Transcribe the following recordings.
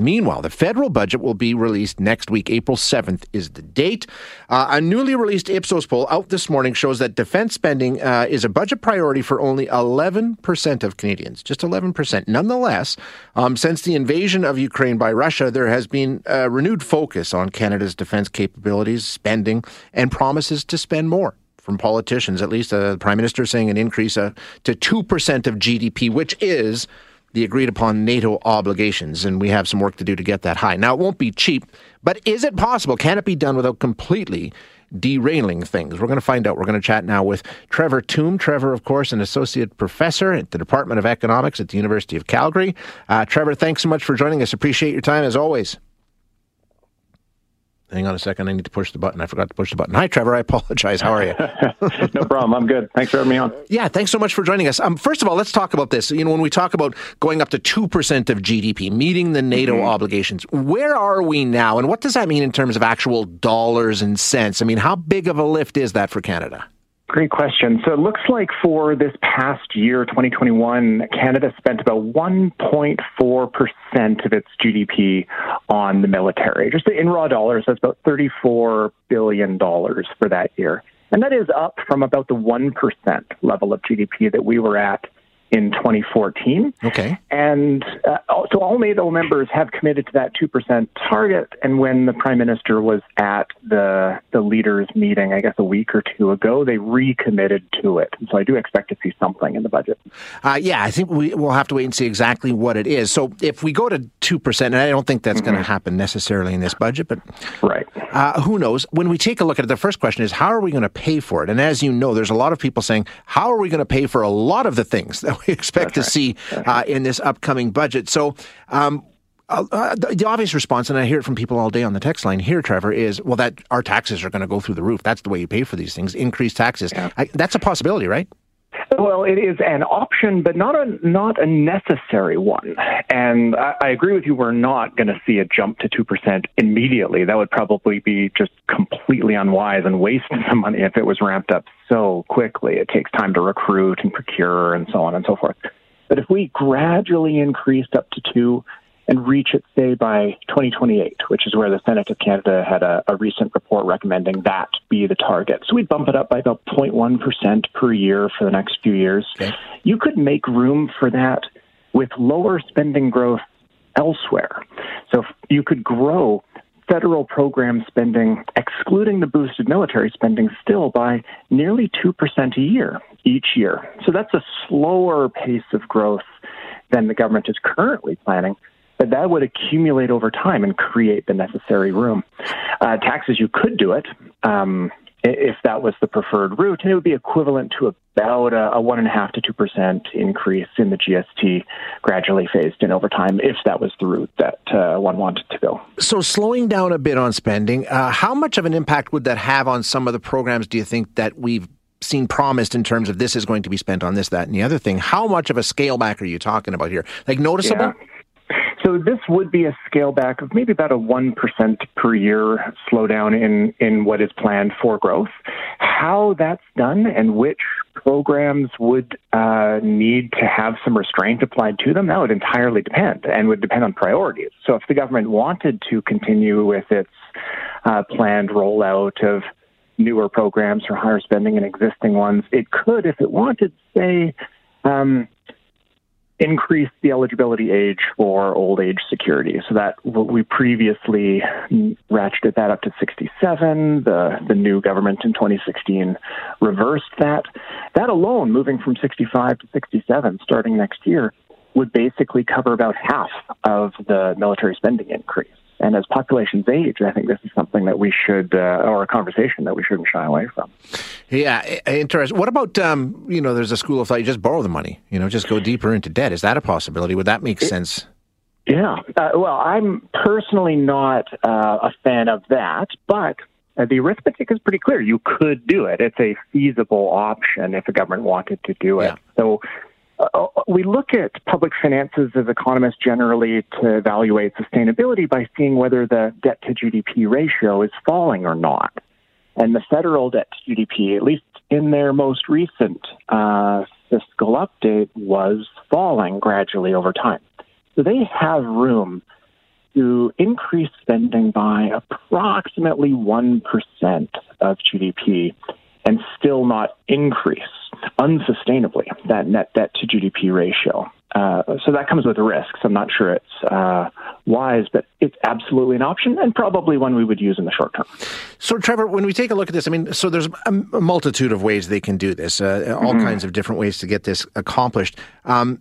Meanwhile, the federal budget will be released next week. April 7th is the date. Uh, a newly released Ipsos poll out this morning shows that defense spending uh, is a budget priority for only 11% of Canadians. Just 11%. Nonetheless, um, since the invasion of Ukraine by Russia, there has been a renewed focus on Canada's defense capabilities, spending, and promises to spend more from politicians, at least uh, the prime minister saying an increase uh, to 2% of GDP, which is the agreed upon NATO obligations. And we have some work to do to get that high. Now, it won't be cheap, but is it possible? Can it be done without completely derailing things? We're going to find out. We're going to chat now with Trevor Tombe. Trevor, of course, an associate professor at the Department of Economics at the University of Calgary. Uh, Trevor, thanks so much for joining us. Appreciate your time as always. Hang on a second. I need to push the button. I forgot to push the button. Hi, Trevor. I apologize. How are you? no problem. I'm good. Thanks for having me on. Yeah, thanks so much for joining us. Um, first of all, let's talk about this. You know, when we talk about going up to 2% of GDP, meeting the NATO mm-hmm. obligations, where are we now? And what does that mean in terms of actual dollars and cents? I mean, how big of a lift is that for Canada? Great question. So it looks like for this past year, 2021, Canada spent about 1.4% of its GDP on the military. Just in raw dollars, that's about $34 billion for that year. And that is up from about the 1% level of GDP that we were at in 2014. Okay. And uh, so all NATO members have committed to that 2% target. And when the prime minister was at the, the leaders meeting, I guess a week or two ago, they recommitted to it. And so I do expect to see something in the budget. Uh, yeah, I think we, we'll have to wait and see exactly what it is. So if we go to 2%, and I don't think that's mm-hmm. going to happen necessarily in this budget, but right. Uh, who knows? When we take a look at it, the first question is, how are we going to pay for it? And as you know, there's a lot of people saying, how are we going to pay for a lot of the things that we expect That's to right. see uh, in this upcoming budget. So, um, uh, uh, the, the, obvious response, and I hear it from people all day on the text line here, Trevor, is well, that our taxes are going to go through the roof. That's the way you pay for these things, increased taxes. Yeah. I, that's a possibility, right? Well, it is an option, but not a not a necessary one. And I, I agree with you. We're not going to see a jump to two percent immediately. That would probably be just completely unwise and waste some money if it was ramped up so quickly. It takes time to recruit and procure and so on and so forth. But if we gradually increased up to two, and reach it, say, by 2028, which is where the Senate of Canada had a, a recent report recommending that be the target. So we'd bump it up by about 0.1% per year for the next few years. Okay. You could make room for that with lower spending growth elsewhere. So you could grow federal program spending, excluding the boosted military spending, still by nearly 2% a year each year. So that's a slower pace of growth than the government is currently planning but that would accumulate over time and create the necessary room. Uh, taxes, you could do it um, if that was the preferred route, and it would be equivalent to about a, a one and a half to two percent increase in the GST, gradually phased in over time, if that was the route that uh, one wanted to go. So, slowing down a bit on spending, uh, how much of an impact would that have on some of the programs? Do you think that we've seen promised in terms of this is going to be spent on this, that, and the other thing? How much of a scale back are you talking about here? Like noticeable? Yeah. So this would be a scale back of maybe about a 1% per year slowdown in, in what is planned for growth. How that's done and which programs would uh, need to have some restraint applied to them, that would entirely depend and would depend on priorities. So if the government wanted to continue with its uh, planned rollout of newer programs or higher spending in existing ones, it could, if it wanted, say, um, increase the eligibility age for old age security. So that we previously ratcheted that up to 67. The the new government in 2016 reversed that. That alone, moving from 65 to 67, starting next year, would basically cover about half of the military spending increase. And as populations age, I think this is something that we should, uh, or a conversation that we shouldn't shy away from. Yeah, interesting. What about, um, you know, there's a school of thought you just borrow the money, you know, just go deeper into debt. Is that a possibility? Would that make it, sense? Yeah. Uh, well, I'm personally not uh, a fan of that, but uh, the arithmetic is pretty clear. You could do it. It's a feasible option if the government wanted to do it. Yeah. So uh, we look at public finances as economists generally to evaluate sustainability by seeing whether the debt to GDP ratio is falling or not. And the federal debt to GDP, at least in their most recent uh, fiscal update, was falling gradually over time. So they have room to increase spending by approximately 1% of GDP and still not increase unsustainably that net debt to GDP ratio. Uh, so that comes with risks. I'm not sure it's uh, wise, but it's absolutely an option and probably one we would use in the short term. So, Trevor, when we take a look at this, I mean, so there's a, multitude of ways they can do this, uh, all mm-hmm. kinds of different ways to get this accomplished. Um,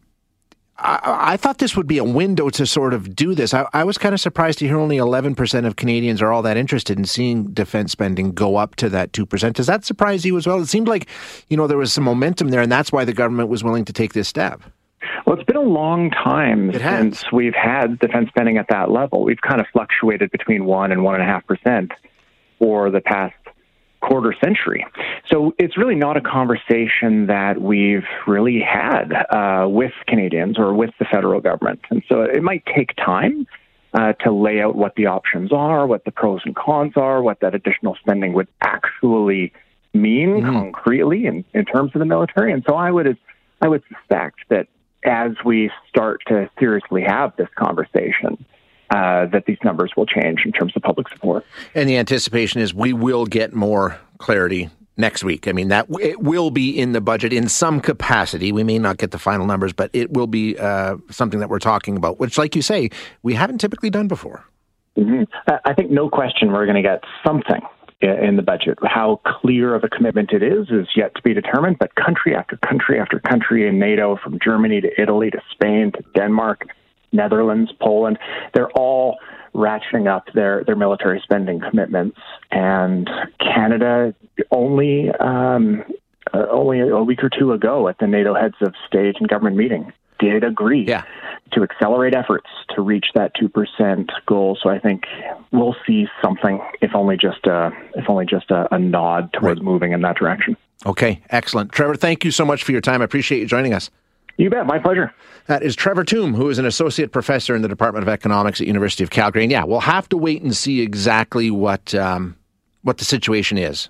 I, I, thought this would be a window to sort of do this. I, I was kind of surprised to hear only 11% of Canadians are all that interested in seeing defense spending go up to that 2%. Does that surprise you as well? It seemed like, you know, there was some momentum there, and that's why the government was willing to take this step. Well, it's been a long time since we've had defense spending at that level. We've kind of fluctuated between 1 and 1.5% for the past quarter century. So it's really not a conversation that we've really had uh, with Canadians or with the federal government. And so it might take time uh, to lay out what the options are, what the pros and cons are, what that additional spending would actually mean mm-hmm. concretely in, in terms of the military. And so I would I would suspect that as we start to seriously have this conversation, uh, that these numbers will change in terms of public support. And the anticipation is we will get more clarity next week. I mean, that it will be in the budget in some capacity. We may not get the final numbers, but it will be uh, something that we're talking about, which, like you say, we haven't typically done before. Mm-hmm. I think no question we're going to get something in the budget. How clear of a commitment it is is yet to be determined, but country after country after country in NATO, from Germany to Italy to Spain to Denmark, Netherlands, Poland, they're all ratcheting up their, their military spending commitments. And Canada only um, uh, only a week or two ago at the NATO heads of state and government meeting did agree yeah. to accelerate efforts to reach that two percent goal. So I think we'll see something, if only just a if only just a, a nod towards right. moving in that direction. Okay, excellent, Trevor. Thank you so much for your time. I appreciate you joining us. You bet. My pleasure. That is Trevor Tombe, who is an associate professor in the Department of Economics at University of Calgary. And yeah, we'll have to wait and see exactly what um, what the situation is